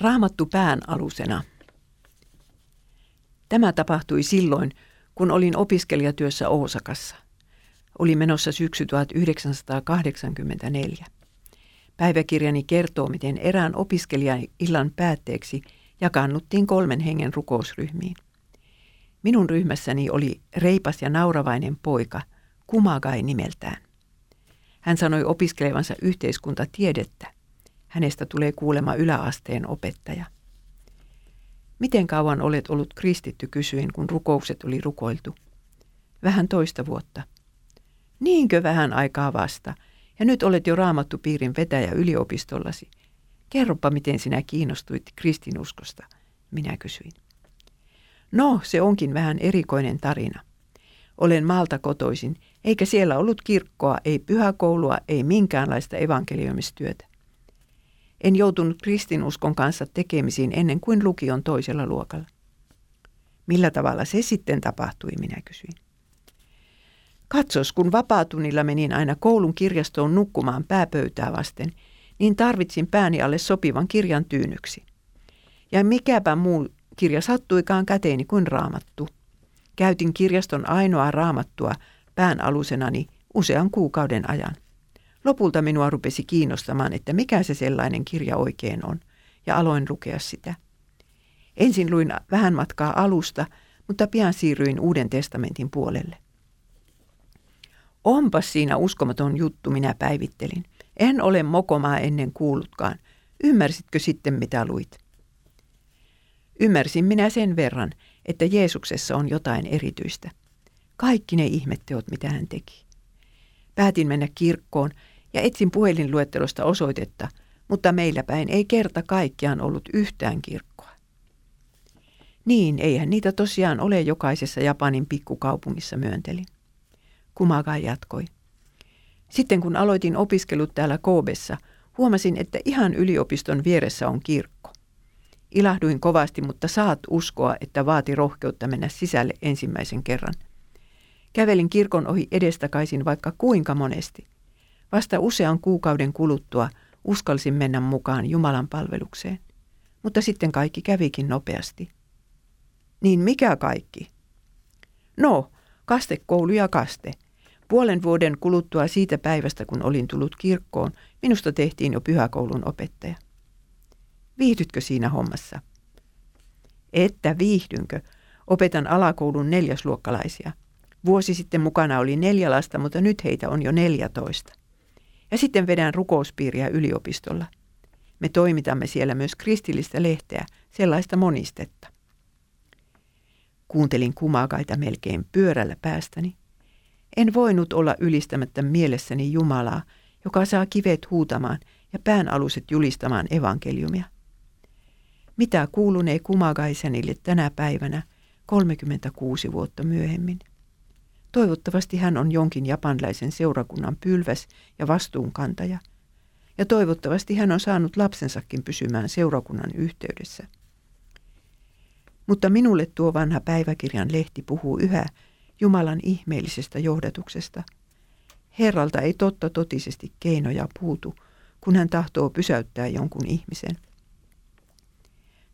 Raamattu pään alusena. Tämä tapahtui silloin, kun olin opiskelijatyössä Oosakassa. Oli menossa syksy 1984. Päiväkirjani kertoo, miten erään opiskelijan illan päätteeksi jakannuttiin kolmen hengen rukousryhmiin. Minun ryhmässäni oli reipas ja nauravainen poika, Kumagai nimeltään. Hän sanoi opiskelevansa yhteiskuntatiedettä. Hänestä tulee kuulema yläasteen opettaja. Miten kauan olet ollut kristitty, kysyin, kun rukoukset oli rukoiltu. Vähän toista vuotta. Niinkö vähän aikaa vasta? Ja nyt olet jo raamattu piirin vetäjä yliopistollasi. Kerropa, miten sinä kiinnostuit kristinuskosta, minä kysyin. No, se onkin vähän erikoinen tarina. Olen maalta kotoisin, eikä siellä ollut kirkkoa, ei pyhäkoulua, ei minkäänlaista evankeliumistyötä. En joutunut kristinuskon kanssa tekemisiin ennen kuin lukion toisella luokalla. Millä tavalla se sitten tapahtui, minä kysyin. Katsos, kun vapaatunnilla menin aina koulun kirjastoon nukkumaan pääpöytää vasten, niin tarvitsin pääni alle sopivan kirjan tyynyksi. Ja mikäpä muu kirja sattuikaan käteeni kuin raamattu. Käytin kirjaston ainoa raamattua pään alusenani usean kuukauden ajan. Lopulta minua rupesi kiinnostamaan, että mikä se sellainen kirja oikein on, ja aloin lukea sitä. Ensin luin vähän matkaa alusta, mutta pian siirryin Uuden testamentin puolelle. Onpas siinä uskomaton juttu, minä päivittelin. En ole mokomaa ennen kuullutkaan. Ymmärsitkö sitten, mitä luit? Ymmärsin minä sen verran, että Jeesuksessa on jotain erityistä. Kaikki ne ihmetteot, mitä hän teki. Päätin mennä kirkkoon ja etsin puhelinluettelosta osoitetta, mutta meillä päin ei kerta kaikkiaan ollut yhtään kirkkoa. Niin, eihän niitä tosiaan ole jokaisessa Japanin pikkukaupungissa myöntelin. Kumaga jatkoi. Sitten kun aloitin opiskelut täällä Koobessa, huomasin, että ihan yliopiston vieressä on kirkko. Ilahduin kovasti, mutta saat uskoa, että vaati rohkeutta mennä sisälle ensimmäisen kerran. Kävelin kirkon ohi edestakaisin vaikka kuinka monesti. Vasta usean kuukauden kuluttua uskalsin mennä mukaan Jumalan palvelukseen. Mutta sitten kaikki kävikin nopeasti. Niin mikä kaikki? No, kastekoulu ja kaste. Puolen vuoden kuluttua siitä päivästä, kun olin tullut kirkkoon, minusta tehtiin jo pyhäkoulun opettaja. Viihdytkö siinä hommassa? Että viihdynkö? Opetan alakoulun neljäsluokkalaisia. Vuosi sitten mukana oli neljä lasta, mutta nyt heitä on jo neljätoista. Ja sitten vedän rukouspiiriä yliopistolla. Me toimitamme siellä myös kristillistä lehteä, sellaista monistetta. Kuuntelin kumakaita melkein pyörällä päästäni. En voinut olla ylistämättä mielessäni Jumalaa, joka saa kivet huutamaan ja päänaluset julistamaan evankeliumia. Mitä kuulunee kumagaisenille tänä päivänä 36 vuotta myöhemmin? Toivottavasti hän on jonkin japanlaisen seurakunnan pylväs ja vastuunkantaja. Ja toivottavasti hän on saanut lapsensakin pysymään seurakunnan yhteydessä. Mutta minulle tuo vanha päiväkirjan lehti puhuu yhä Jumalan ihmeellisestä johdatuksesta. Herralta ei totta totisesti keinoja puutu, kun hän tahtoo pysäyttää jonkun ihmisen.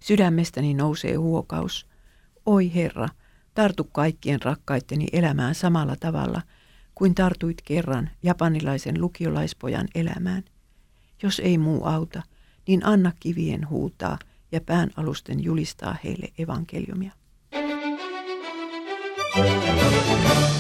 Sydämestäni nousee huokaus. Oi Herra, tartu kaikkien rakkaitteni elämään samalla tavalla kuin tartuit kerran japanilaisen lukiolaispojan elämään. Jos ei muu auta, niin anna kivien huutaa ja pään alusten julistaa heille evankeliumia. Thank you.